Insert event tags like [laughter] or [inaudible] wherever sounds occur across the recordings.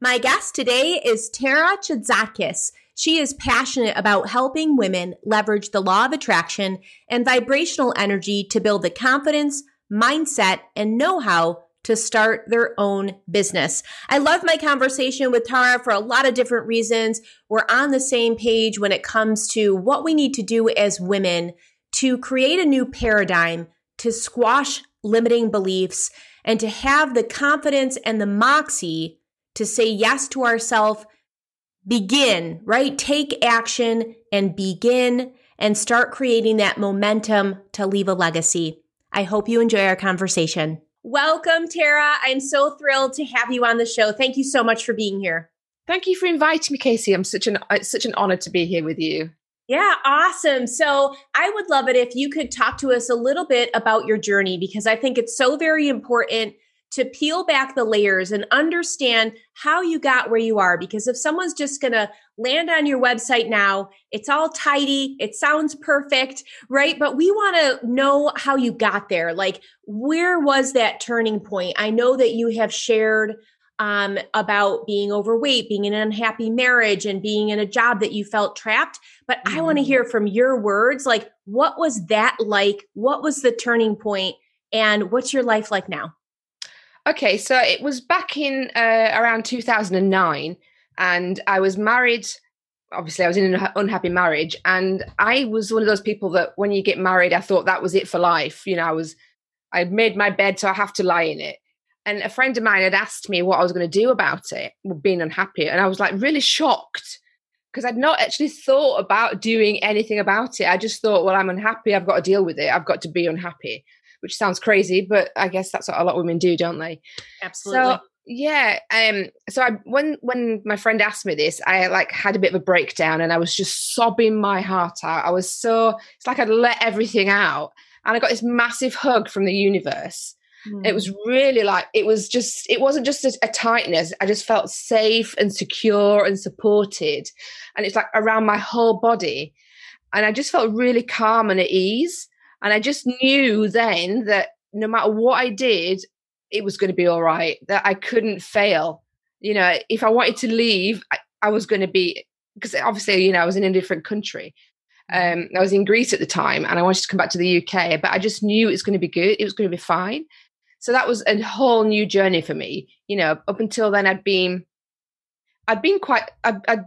My guest today is Tara Chatzakis. She is passionate about helping women leverage the law of attraction and vibrational energy to build the confidence, mindset, and know how to start their own business. I love my conversation with Tara for a lot of different reasons. We're on the same page when it comes to what we need to do as women to create a new paradigm, to squash limiting beliefs, and to have the confidence and the moxie to say yes to ourselves, begin, right? Take action and begin and start creating that momentum to leave a legacy. I hope you enjoy our conversation. Welcome, Tara. I'm so thrilled to have you on the show. Thank you so much for being here. Thank you for inviting me, Casey. I'm such an it's such an honor to be here with you. Yeah, awesome. So I would love it if you could talk to us a little bit about your journey because I think it's so very important to peel back the layers and understand how you got where you are. Because if someone's just going to land on your website now, it's all tidy, it sounds perfect, right? But we want to know how you got there. Like, where was that turning point? I know that you have shared um, about being overweight, being in an unhappy marriage, and being in a job that you felt trapped. But mm-hmm. I want to hear from your words like, what was that like? What was the turning point? And what's your life like now? Okay, so it was back in uh, around 2009, and I was married. Obviously, I was in an unhappy marriage, and I was one of those people that when you get married, I thought that was it for life. You know, I was, I made my bed, so I have to lie in it. And a friend of mine had asked me what I was going to do about it, being unhappy, and I was like really shocked because I'd not actually thought about doing anything about it. I just thought, well, I'm unhappy. I've got to deal with it. I've got to be unhappy which sounds crazy, but I guess that's what a lot of women do, don't they? Absolutely. So, yeah. Um. So I when when my friend asked me this, I like had a bit of a breakdown, and I was just sobbing my heart out. I was so it's like I'd let everything out, and I got this massive hug from the universe. Mm. It was hmm. really like it was just it wasn't just a, a tightness. I just felt safe and secure and supported, and it's like around my whole body, and I just felt really calm and at ease. And I just knew then that no matter what I did, it was going to be all right, that I couldn't fail. You know, if I wanted to leave, I, I was going to be, because obviously, you know, I was in a different country. Um, I was in Greece at the time and I wanted to come back to the UK, but I just knew it was going to be good. It was going to be fine. So that was a whole new journey for me. You know, up until then, I'd been, I'd been quite, I'd, I'd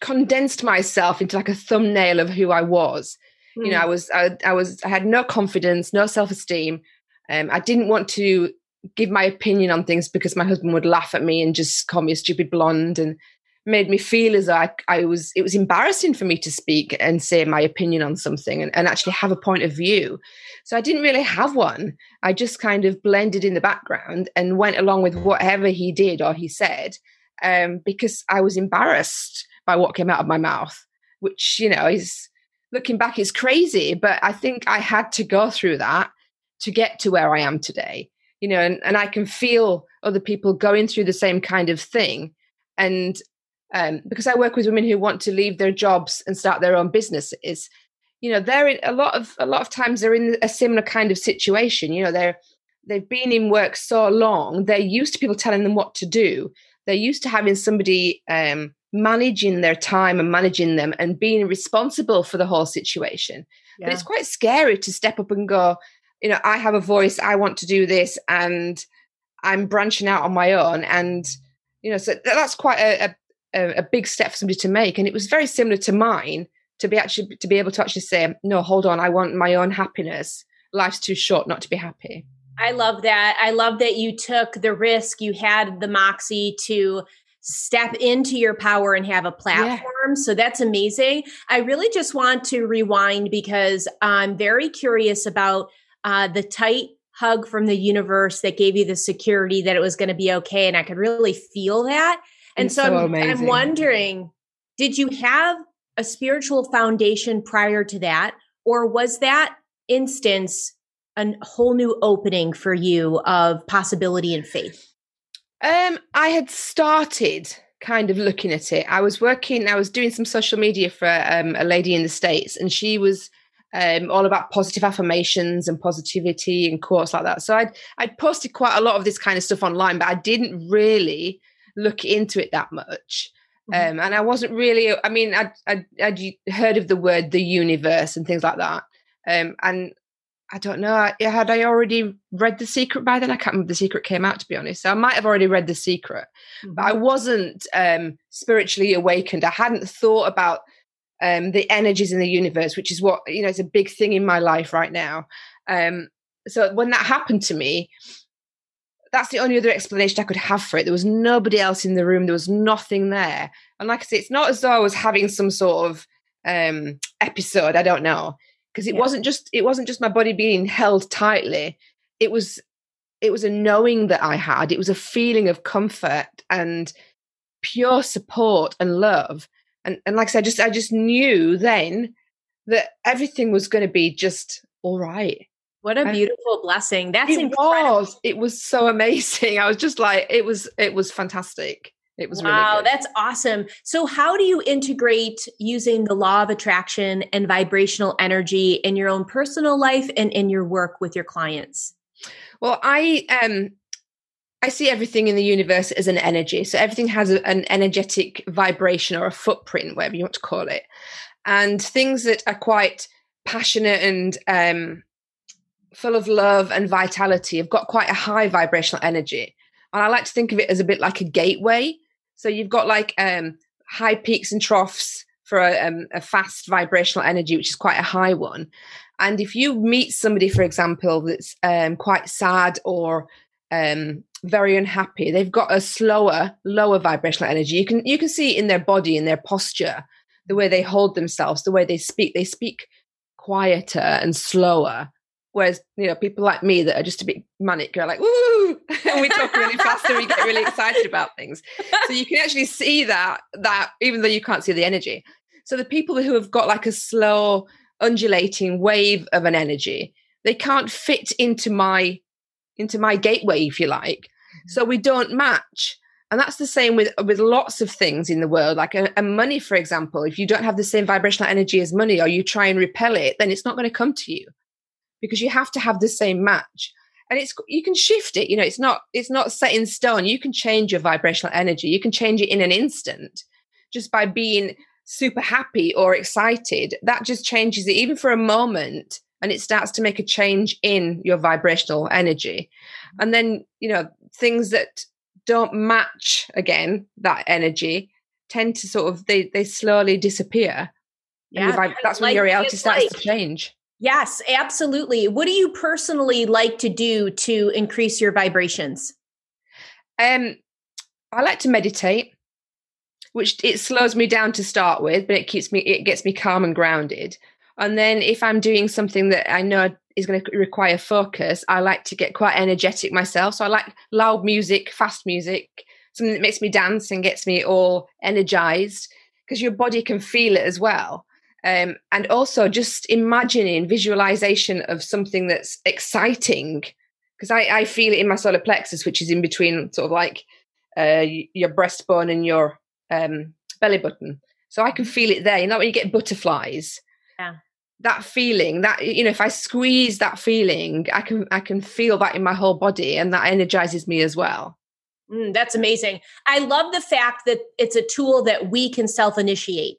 condensed myself into like a thumbnail of who I was. Mm. You know, I was I, I, was I had no confidence, no self esteem. Um, I didn't want to give my opinion on things because my husband would laugh at me and just call me a stupid blonde and made me feel as though I, I was it was embarrassing for me to speak and say my opinion on something and, and actually have a point of view so i didn't really have one i just kind of blended in the background and went along with whatever he did or he said um, because i was embarrassed by what came out of my mouth which you know is looking back is crazy, but I think I had to go through that to get to where I am today. You know, and, and I can feel other people going through the same kind of thing. And um, because I work with women who want to leave their jobs and start their own businesses, you know, they're in a lot of a lot of times they're in a similar kind of situation. You know, they're they've been in work so long, they're used to people telling them what to do. They're used to having somebody um, managing their time and managing them and being responsible for the whole situation. Yeah. But it's quite scary to step up and go, you know, I have a voice, I want to do this, and I'm branching out on my own. And, you know, so that's quite a, a, a big step for somebody to make. And it was very similar to mine to be actually to be able to actually say, no, hold on, I want my own happiness. Life's too short not to be happy. I love that. I love that you took the risk, you had the moxie to step into your power and have a platform. Yeah. So that's amazing. I really just want to rewind because I'm very curious about uh, the tight hug from the universe that gave you the security that it was going to be okay. And I could really feel that. And so, so I'm, I'm wondering, did you have a spiritual foundation prior to that? Or was that instance a whole new opening for you of possibility and faith? Um, I had started kind of looking at it. I was working, I was doing some social media for um, a lady in the States, and she was um, all about positive affirmations and positivity and quotes like that. So I'd I'd posted quite a lot of this kind of stuff online, but I didn't really look into it that much. Mm-hmm. Um, and I wasn't really. I mean, I'd, I'd, I'd, heard of the word the universe and things like that. Um, and I don't know. Had I already read The Secret by then? I can't remember The Secret came out, to be honest. So I might have already read The Secret, mm-hmm. but I mm-hmm. wasn't um, spiritually awakened. I hadn't thought about um, the energies in the universe, which is what, you know, it's a big thing in my life right now. Um, so when that happened to me, that's the only other explanation I could have for it. There was nobody else in the room. There was nothing there. And like I say, it's not as though I was having some sort of um, episode. I don't know because it yeah. wasn't just it wasn't just my body being held tightly. It was it was a knowing that I had. It was a feeling of comfort and pure support and love. And and like I said, just I just knew then that everything was going to be just all right. What a beautiful blessing. That's it incredible. was. It was so amazing. [laughs] I was just like, it was, it was fantastic. It was wow, really that's awesome. So, how do you integrate using the law of attraction and vibrational energy in your own personal life and in your work with your clients? Well, I um I see everything in the universe as an energy. So everything has a, an energetic vibration or a footprint, whatever you want to call it. And things that are quite passionate and um, full of love and vitality have got quite a high vibrational energy. And I like to think of it as a bit like a gateway. So you've got like um, high peaks and troughs for a, um, a fast vibrational energy, which is quite a high one. And if you meet somebody, for example, that's um, quite sad or um, very unhappy, they've got a slower, lower vibrational energy. You can you can see in their body, in their posture, the way they hold themselves, the way they speak. They speak quieter and slower Whereas, you know, people like me that are just a bit manic are like, woo, [laughs] and we talk really fast and we get really excited about things. So you can actually see that, that even though you can't see the energy. So the people who have got like a slow, undulating wave of an energy, they can't fit into my into my gateway, if you like. So we don't match. And that's the same with with lots of things in the world, like a, a money, for example. If you don't have the same vibrational energy as money, or you try and repel it, then it's not going to come to you because you have to have the same match. And it's you can shift it you know it's not it's not set in stone. You can change your vibrational energy. You can change it in an instant just by being super happy or excited. That just changes it even for a moment and it starts to make a change in your vibrational energy. And then you know things that don't match again that energy tend to sort of they they slowly disappear. Yeah, that's when like, your reality starts like, to change Yes, absolutely. What do you personally like to do to increase your vibrations? Um, I like to meditate, which it slows me down to start with, but it keeps me it gets me calm and grounded. And then if I'm doing something that I know is going to require focus, I like to get quite energetic myself. So I like loud music, fast music, something that makes me dance and gets me all energized because your body can feel it as well. Um, and also just imagining visualization of something that's exciting. Because I, I, feel it in my solar plexus which is in between sort of like uh, your breastbone and your um, belly button. So i can feel it there. You know when you get butterflies. Yeah. That feeling that you know if i squeeze that feeling i can i can feel that in my whole body and that energizes me as well. Mm, that's amazing. I love the fact that it's a tool that we can self-initiate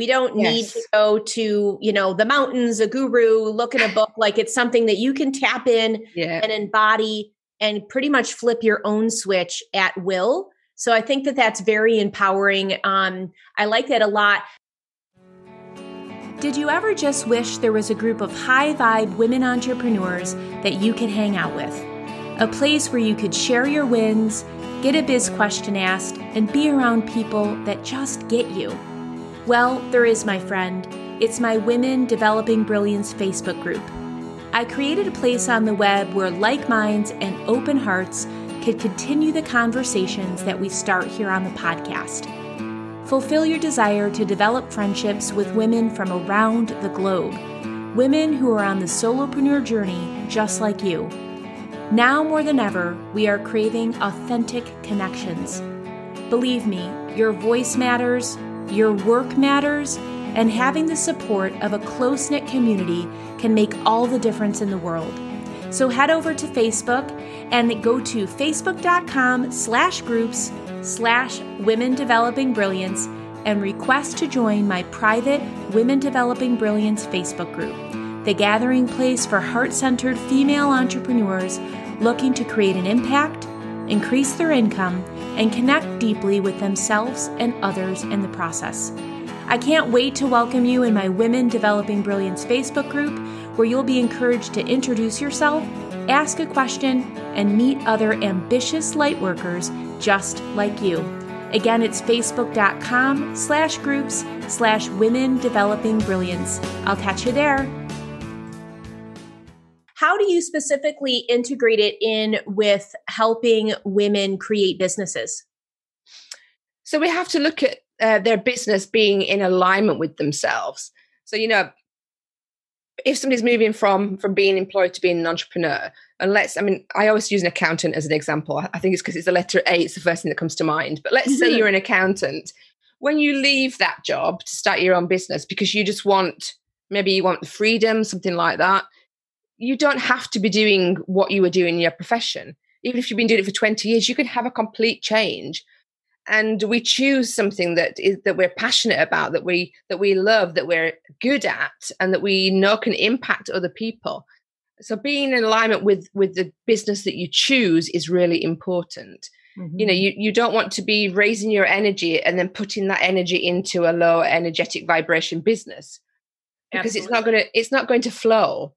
we don't yes. need to go to, you know, the mountains, a guru, look in a book. Like it's something that you can tap in yeah. and embody and pretty much flip your own switch at will. So I think that that's very empowering. Um, I like that a lot. Did you ever just wish there was a group of high vibe women entrepreneurs that you could hang out with? A place where you could share your wins, get a biz question asked, and be around people that just get you. Well, there is, my friend. It's my Women Developing Brilliance Facebook group. I created a place on the web where like minds and open hearts could continue the conversations that we start here on the podcast. Fulfill your desire to develop friendships with women from around the globe, women who are on the solopreneur journey just like you. Now more than ever, we are craving authentic connections. Believe me, your voice matters, your work matters, and having the support of a close knit community can make all the difference in the world. So head over to Facebook and go to facebook.com slash groups slash women developing brilliance and request to join my private Women Developing Brilliance Facebook group, the gathering place for heart centered female entrepreneurs looking to create an impact, increase their income, and connect deeply with themselves and others in the process. I can't wait to welcome you in my Women Developing Brilliance Facebook group, where you'll be encouraged to introduce yourself, ask a question, and meet other ambitious lightworkers just like you. Again, it's facebook.com slash groups slash women developing brilliance. I'll catch you there. How do you specifically integrate it in with helping women create businesses? So we have to look at uh, their business being in alignment with themselves. So, you know, if somebody's moving from from being employed to being an entrepreneur, and let's, I mean, I always use an accountant as an example. I think it's because it's the letter A, it's the first thing that comes to mind. But let's say you're an accountant. When you leave that job to start your own business because you just want, maybe you want the freedom, something like that, you don't have to be doing what you were doing in your profession. Even if you've been doing it for 20 years, you can have a complete change and we choose something that is that we're passionate about that we that we love that we're good at and that we know can impact other people so being in alignment with with the business that you choose is really important mm-hmm. you know mm-hmm. you, you don't want to be raising your energy and then putting that energy into a low energetic vibration business because Absolutely. it's not going to it's not going to flow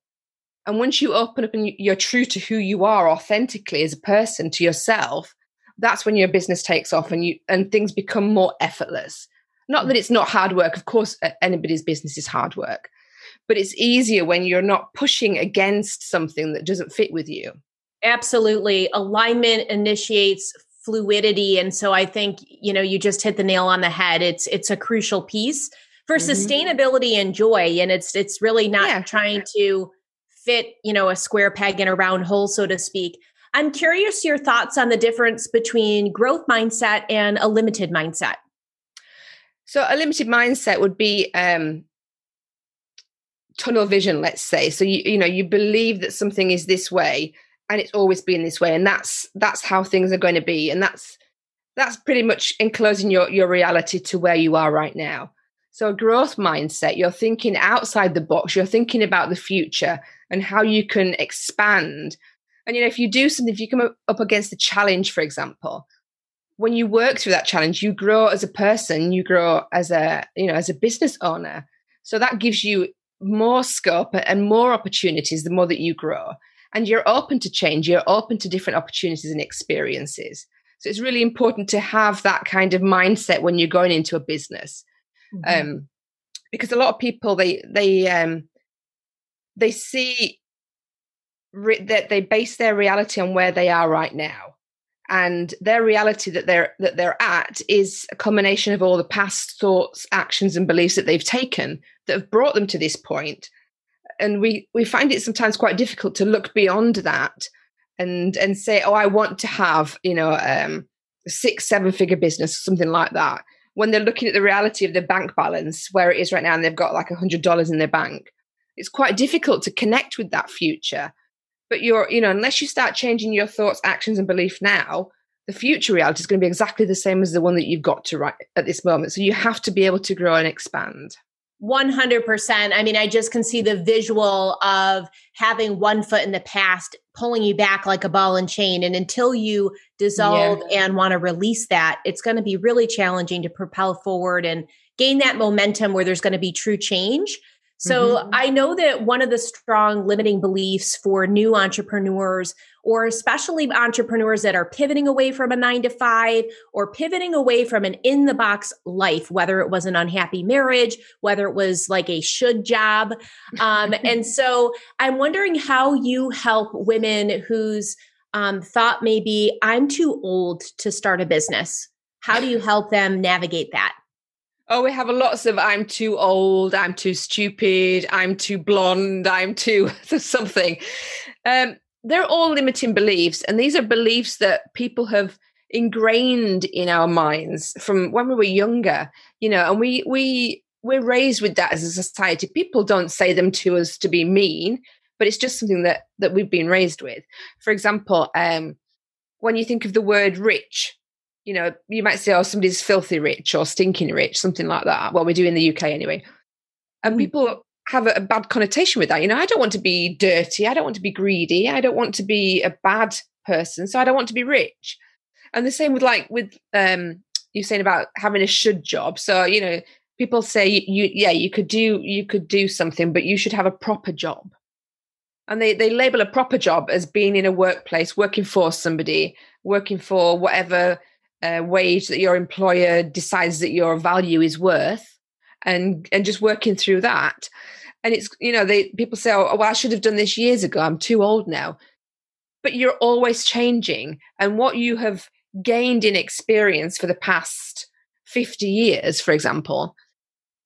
and once you open up and you're true to who you are authentically as a person to yourself that's when your business takes off and you and things become more effortless. Not that it's not hard work of course anybody's business is hard work but it's easier when you're not pushing against something that doesn't fit with you. Absolutely. Alignment initiates fluidity. And so i think you know you just hit the nail on the head. It's it's a crucial piece for mm-hmm. sustainability and joy. And it's it's really not yeah. trying to fit you know a square peg in a round hole so to speak I'm curious your thoughts on the difference between growth mindset and a limited mindset. So, a limited mindset would be um, tunnel vision, let's say. So, you you know, you believe that something is this way, and it's always been this way, and that's that's how things are going to be, and that's that's pretty much enclosing your your reality to where you are right now. So, a growth mindset, you're thinking outside the box. You're thinking about the future and how you can expand and you know, if you do something, if you come up against a challenge, for example, when you work through that challenge, you grow as a person, you grow as a, you know, as a business owner. So that gives you more scope and more opportunities the more that you grow. And you're open to change, you're open to different opportunities and experiences. So it's really important to have that kind of mindset when you're going into a business. Mm-hmm. Um, because a lot of people they they um they see re- that they base their reality on where they are right now. And their reality that they're that they're at is a combination of all the past thoughts actions and beliefs that they've taken that have brought them to this point. And we we find it sometimes quite difficult to look beyond that and and say oh i want to have you know um six seven figure business or something like that when they're looking at the reality of their bank balance where it is right now and they've got like a hundred dollars in their bank it's quite difficult to connect with that future but you're, you know, unless you start changing your thoughts, actions, and belief now, the future reality is going to be exactly the same as the one that you've got to right at this moment. So you have to be able to grow and expand. 100%. I mean, I just can see the visual of having one foot in the past pulling you back like a ball and chain. And until you dissolve yeah. and want to release that, it's going to be really challenging to propel forward and gain that momentum where there's going to be true change. So mm-hmm. I know that one of the strong limiting beliefs for new entrepreneurs, or especially entrepreneurs that are pivoting away from a nine to five or pivoting away from an in the box life, whether it was an unhappy marriage, whether it was like a should job. Um, [laughs] and so I'm wondering how you help women whose um, thought maybe I'm too old to start a business? How do you help them navigate that? Oh, we have a lots of I'm too old, I'm too stupid, I'm too blonde, I'm too [laughs] something. Um, they're all limiting beliefs, and these are beliefs that people have ingrained in our minds from when we were younger. You know, and we we we're raised with that as a society. People don't say them to us to be mean, but it's just something that that we've been raised with. For example, um, when you think of the word rich, you know, you might say, "Oh, somebody's filthy rich" or "stinking rich," something like that. Well, we do in the UK anyway, and mm. people have a, a bad connotation with that. You know, I don't want to be dirty. I don't want to be greedy. I don't want to be a bad person. So I don't want to be rich. And the same with like with um you saying about having a should job. So you know, people say you yeah you could do you could do something, but you should have a proper job. And they they label a proper job as being in a workplace, working for somebody, working for whatever uh, wage that your employer decides that your value is worth and and just working through that. And it's you know they people say oh well i should have done this years ago. I'm too old now. But you're always changing. And what you have gained in experience for the past 50 years for example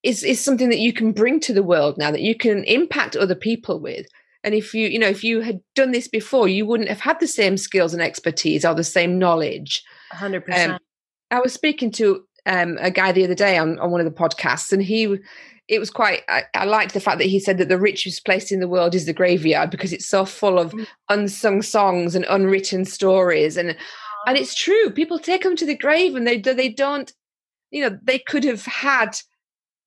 is is something that you can bring to the world now that you can impact other people with. And if you you know if you had done this before you wouldn't have had the same skills and expertise or the same knowledge 100% um, i was speaking to um, a guy the other day on, on one of the podcasts, and he it was quite I, I, liked the fact that he said that the richest place in the world is the graveyard because it's so full of mm. unsung songs and unwritten stories and and it's true people take them to the grave and they they don't you know they could have had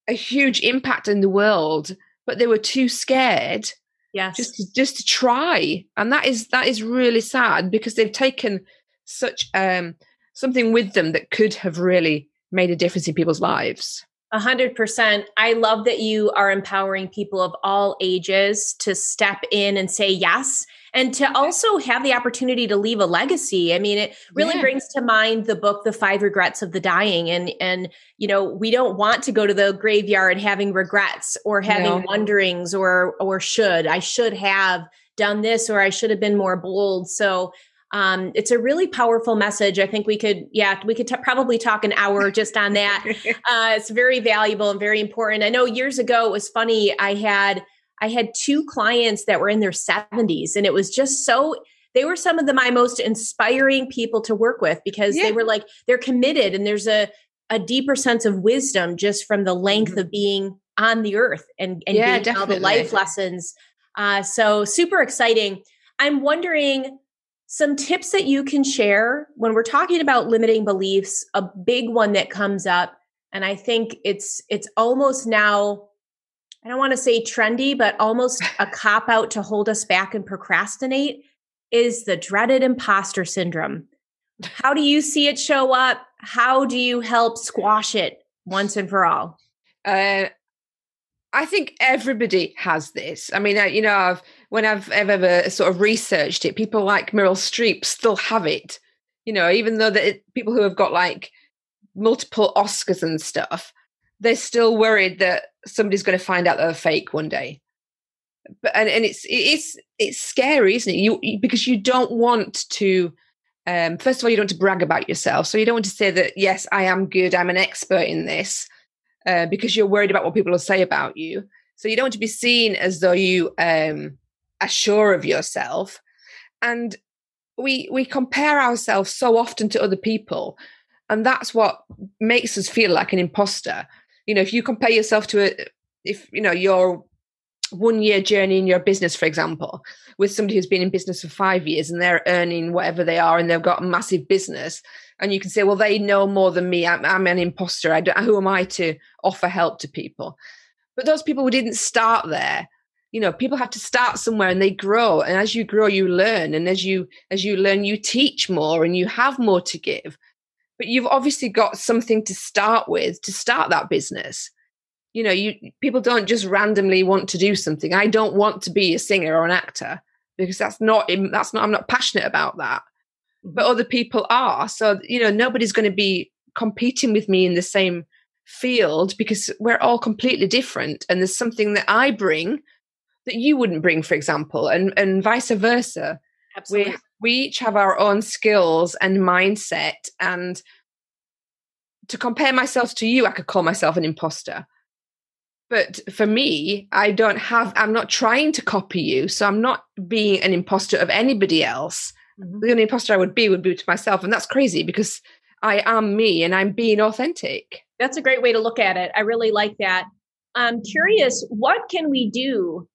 a huge impact in the world but they were too scared yes. just to, just to try and that is that is really sad because they've taken such um something with them that could have really made a difference in people's lives. A hundred percent. I love that you are empowering people of all ages to step in and say yes and to also have the opportunity to leave a legacy. I mean, it really yeah. brings to mind the book The Five Regrets of the Dying and and you know, we don't want to go to the graveyard having regrets or having no. wonderings or or should I should have done this or I should have been more bold. So um, it's a really powerful message. I think we could, yeah, we could t- probably talk an hour just on that. [laughs] Uh, it's very valuable and very important. I know years ago it was funny. I had I had two clients that were in their 70s, and it was just so. They were some of the my most inspiring people to work with because yeah. they were like they're committed, and there's a a deeper sense of wisdom just from the length mm-hmm. of being on the earth and and yeah, all the life lessons. Uh, so super exciting. I'm wondering some tips that you can share when we're talking about limiting beliefs a big one that comes up and i think it's it's almost now i don't want to say trendy but almost a [laughs] cop out to hold us back and procrastinate is the dreaded imposter syndrome. How do you see it show up? How do you help squash it once and for all? Uh, I think everybody has this. I mean, I, you know, I've, when I've ever sort of researched it, people like Meryl Streep still have it. You know, even though that people who have got like multiple Oscars and stuff, they're still worried that somebody's going to find out they're fake one day. But and, and it's it's it's scary, isn't it? You because you don't want to. Um, first of all, you don't want to brag about yourself, so you don't want to say that yes, I am good, I'm an expert in this uh, because you're worried about what people will say about you. So you don't want to be seen as though you um, are sure of yourself. And we we compare ourselves so often to other people, and that's what makes us feel like an imposter. You know, if you compare yourself to a, if you know your one year journey in your business, for example, with somebody who's been in business for five years and they're earning whatever they are and they've got a massive business, and you can say, well, they know more than me. I'm, I'm an imposter. I who am I to offer help to people? But those people who didn't start there, you know, people have to start somewhere and they grow. And as you grow, you learn. And as you as you learn, you teach more and you have more to give. But you've obviously got something to start with to start that business. You know, you people don't just randomly want to do something. I don't want to be a singer or an actor because that's not that's not I'm not passionate about that but other people are. So, you know, nobody's going to be competing with me in the same field because we're all completely different. And there's something that I bring that you wouldn't bring, for example, and, and vice versa. Absolutely. we we each have our own skills and mindset and to compare myself to you i could call myself an imposter but for me i don't have i'm not trying to copy you so i'm not being an imposter of anybody else mm-hmm. the only imposter i would be would be to myself and that's crazy because i am me and i'm being authentic that's a great way to look at it i really like that i'm curious what can we do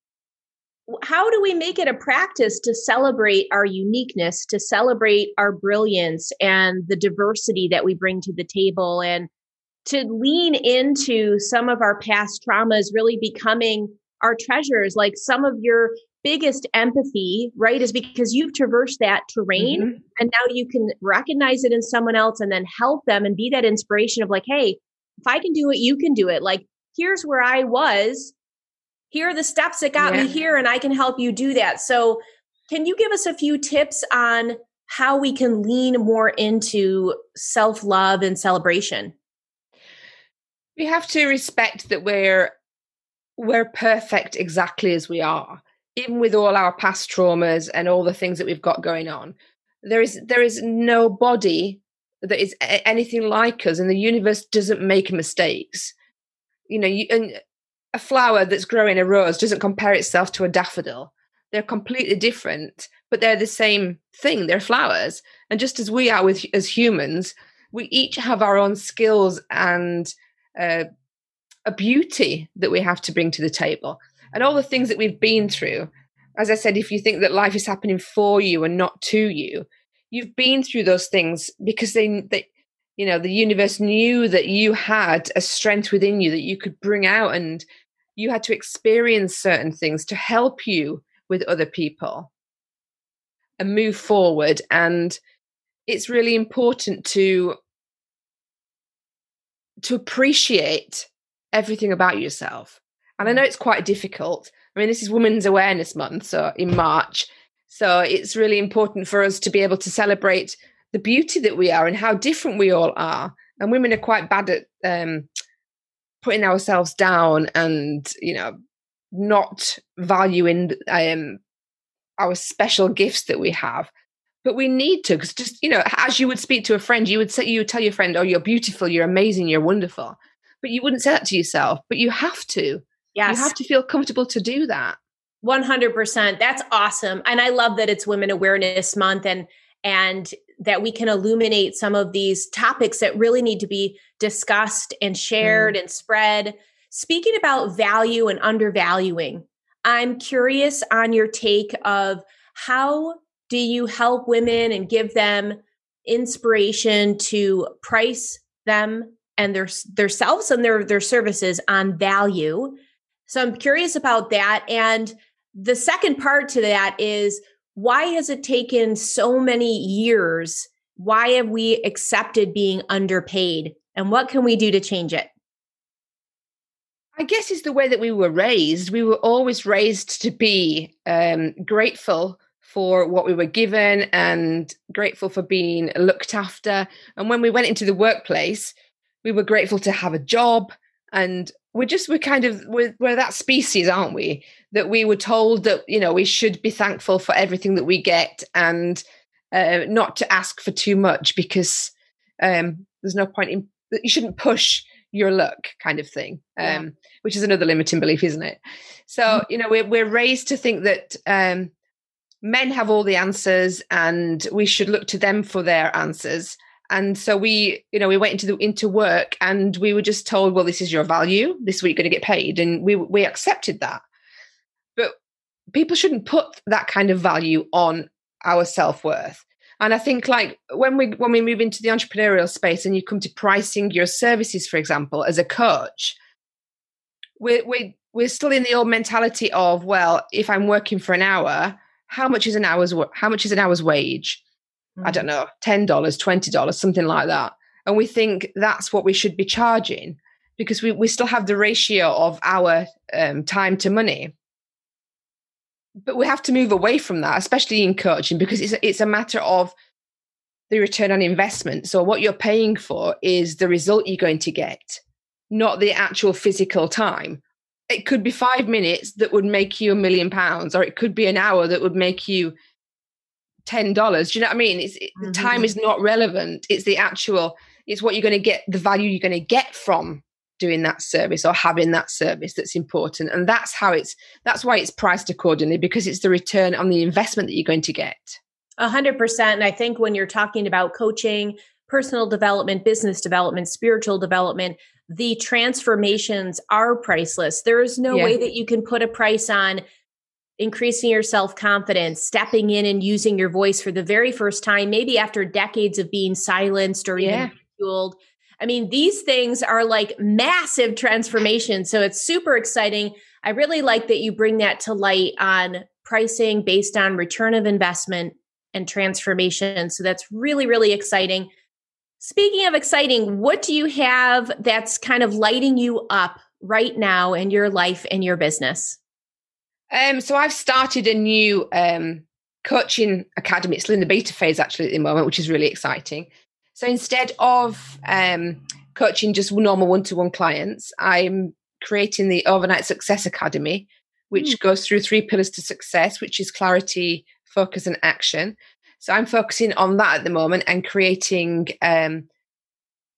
how do we make it a practice to celebrate our uniqueness, to celebrate our brilliance and the diversity that we bring to the table, and to lean into some of our past traumas really becoming our treasures? Like some of your biggest empathy, right, is because you've traversed that terrain mm-hmm. and now you can recognize it in someone else and then help them and be that inspiration of like, hey, if I can do it, you can do it. Like, here's where I was here are the steps that got yeah. me here and I can help you do that. So, can you give us a few tips on how we can lean more into self love and celebration? We have to respect that we're we're perfect exactly as we are, even with all our past traumas and all the things that we've got going on. There is there is no body that is anything like us, and the universe doesn't make mistakes. You know, you, and a flower that's growing a rose doesn't compare itself to a daffodil. They're completely different, but they're the same thing. They're flowers. And just as we are with as humans, we each have our own skills and uh, a beauty that we have to bring to the table. And all the things that we've been through. As I said, if you think that life is happening for you and not to you, you've been through those things because they, they you know the universe knew that you had a strength within you that you could bring out and you had to experience certain things to help you with other people and move forward and it's really important to to appreciate everything about yourself and i know it's quite difficult. I mean this is women's awareness month so in march. So it's really important for us to be able to celebrate the beauty that we are and how different we all are. And women are quite bad at um, putting ourselves down and you know not valuing um, our special gifts that we have. But we need to because just you know as you would speak to a friend you would say you would tell your friend oh you're beautiful you're amazing you're wonderful. But you wouldn't say that to yourself but you have to yes. you have to feel comfortable to do that 100% that's awesome and i love that it's women awareness month and and that we can illuminate some of these topics that really need to be discussed and shared mm. and spread. Speaking about value and undervaluing, I'm curious on your take of how do you help women and give them inspiration to price them and their themselves and their their services on value. So I'm curious about that and the second part to that is why has it taken so many years? Why have we accepted being underpaid? And what can we do to change it? I guess it's the way that we were raised. We were always raised to be um, grateful for what we were given and grateful for being looked after. And when we went into the workplace, we were grateful to have a job. And we're just, we're kind of, we're, we're that species, aren't we? that we were told that you know we should be thankful for everything that we get and uh, not to ask for too much because um, there's no point in you shouldn't push your luck kind of thing um, yeah. which is another limiting belief isn't it so mm-hmm. you know we're, we're raised to think that um, men have all the answers and we should look to them for their answers and so we you know we went into the into work and we were just told well this is your value. This is what you're going to get paid. And we we accepted that. But people shouldn't put that kind of value on our self-worth. And i think like when we when we move into the entrepreneurial space and you come to pricing your services for example as a coach we're we're, we're still in the old mentality of well if i'm working for an hour how much is an hour's how much is an hour's wage. I don't know $10 $20 something like that and we think that's what we should be charging because we, we still have the ratio of our um, time to money but we have to move away from that, especially in coaching, because it's it's a matter of the return on investment. So what you're paying for is the result you're going to get, not the actual physical time. It could be five minutes that would make you a million pounds, or it could be an hour that would make you ten dollars. Do you know what I mean? It's mm-hmm. time is not relevant. It's the actual. It's what you're going to get. The value you're going to get from doing that service or having that service that's important, and that's how it's. That's why it's priced accordingly because it's the return on the investment that you're going to get. A hundred percent. And I think when you're talking about coaching, personal development, business development, spiritual development, the transformations are priceless. There is no yeah. way that you can put a price on increasing your self confidence, stepping in and using your voice for the very first time, maybe after decades of being silenced or yeah. even fueled. I mean, these things are like massive transformations. So it's super exciting. I really like that you bring that to light on pricing based on return of investment and transformation. So that's really, really exciting. Speaking of exciting, what do you have that's kind of lighting you up right now in your life and your business? Um, so I've started a new um, coaching academy. It's in the beta phase actually at the moment, which is really exciting. So instead of um, coaching just normal one-to-one clients, I'm creating the Overnight Success Academy, which mm. goes through three pillars to success, which is clarity, focus, and action. So I'm focusing on that at the moment and creating um,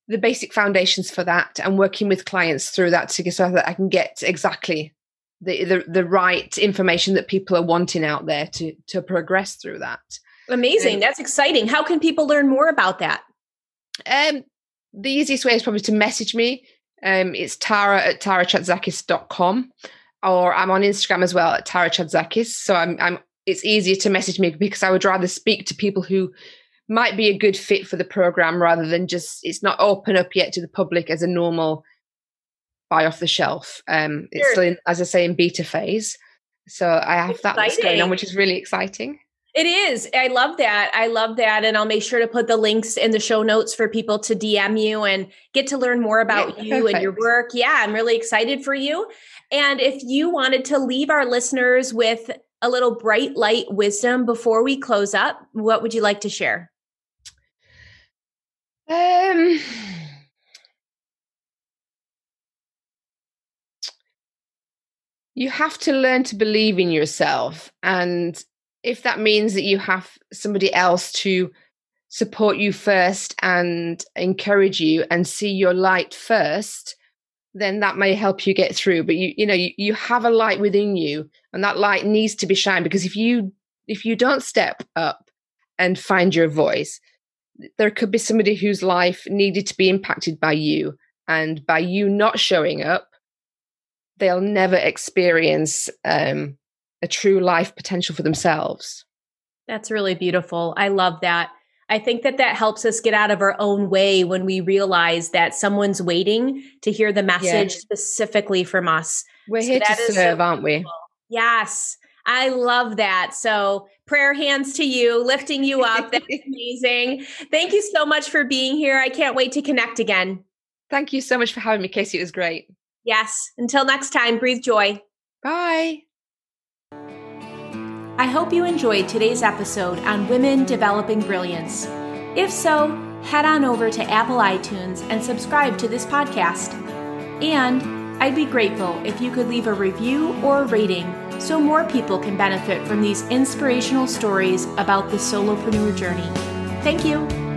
the basic foundations for that and working with clients through that to so that I can get exactly the, the, the right information that people are wanting out there to to progress through that. Amazing. Um, That's exciting. How can people learn more about that? Um, the easiest way is probably to message me. Um, it's tara at tarachatzakis.com or I'm on Instagram as well at Tara Chatzakis. So I'm I'm it's easier to message me because I would rather speak to people who might be a good fit for the program rather than just it's not open up yet to the public as a normal buy off the shelf. Um, it's still, in, as I say, in beta phase. So I have that going on, which is really exciting. It is. I love that. I love that. And I'll make sure to put the links in the show notes for people to DM you and get to learn more about yeah, you perfect. and your work. Yeah, I'm really excited for you. And if you wanted to leave our listeners with a little bright light wisdom before we close up, what would you like to share? Um, you have to learn to believe in yourself. And if that means that you have somebody else to support you first and encourage you and see your light first, then that may help you get through but you you know you, you have a light within you and that light needs to be shined because if you if you don't step up and find your voice there could be somebody whose life needed to be impacted by you and by you not showing up they'll never experience um, a true life potential for themselves that's really beautiful i love that I think that that helps us get out of our own way when we realize that someone's waiting to hear the message yeah. specifically from us. We're so here to serve, so aren't we? Yes. I love that. So, prayer hands to you, lifting you up. That's [laughs] amazing. Thank you so much for being here. I can't wait to connect again. Thank you so much for having me, Casey. It was great. Yes. Until next time, breathe joy. Bye. I hope you enjoyed today's episode on women developing brilliance. If so, head on over to Apple iTunes and subscribe to this podcast. And I'd be grateful if you could leave a review or a rating so more people can benefit from these inspirational stories about the solopreneur journey. Thank you.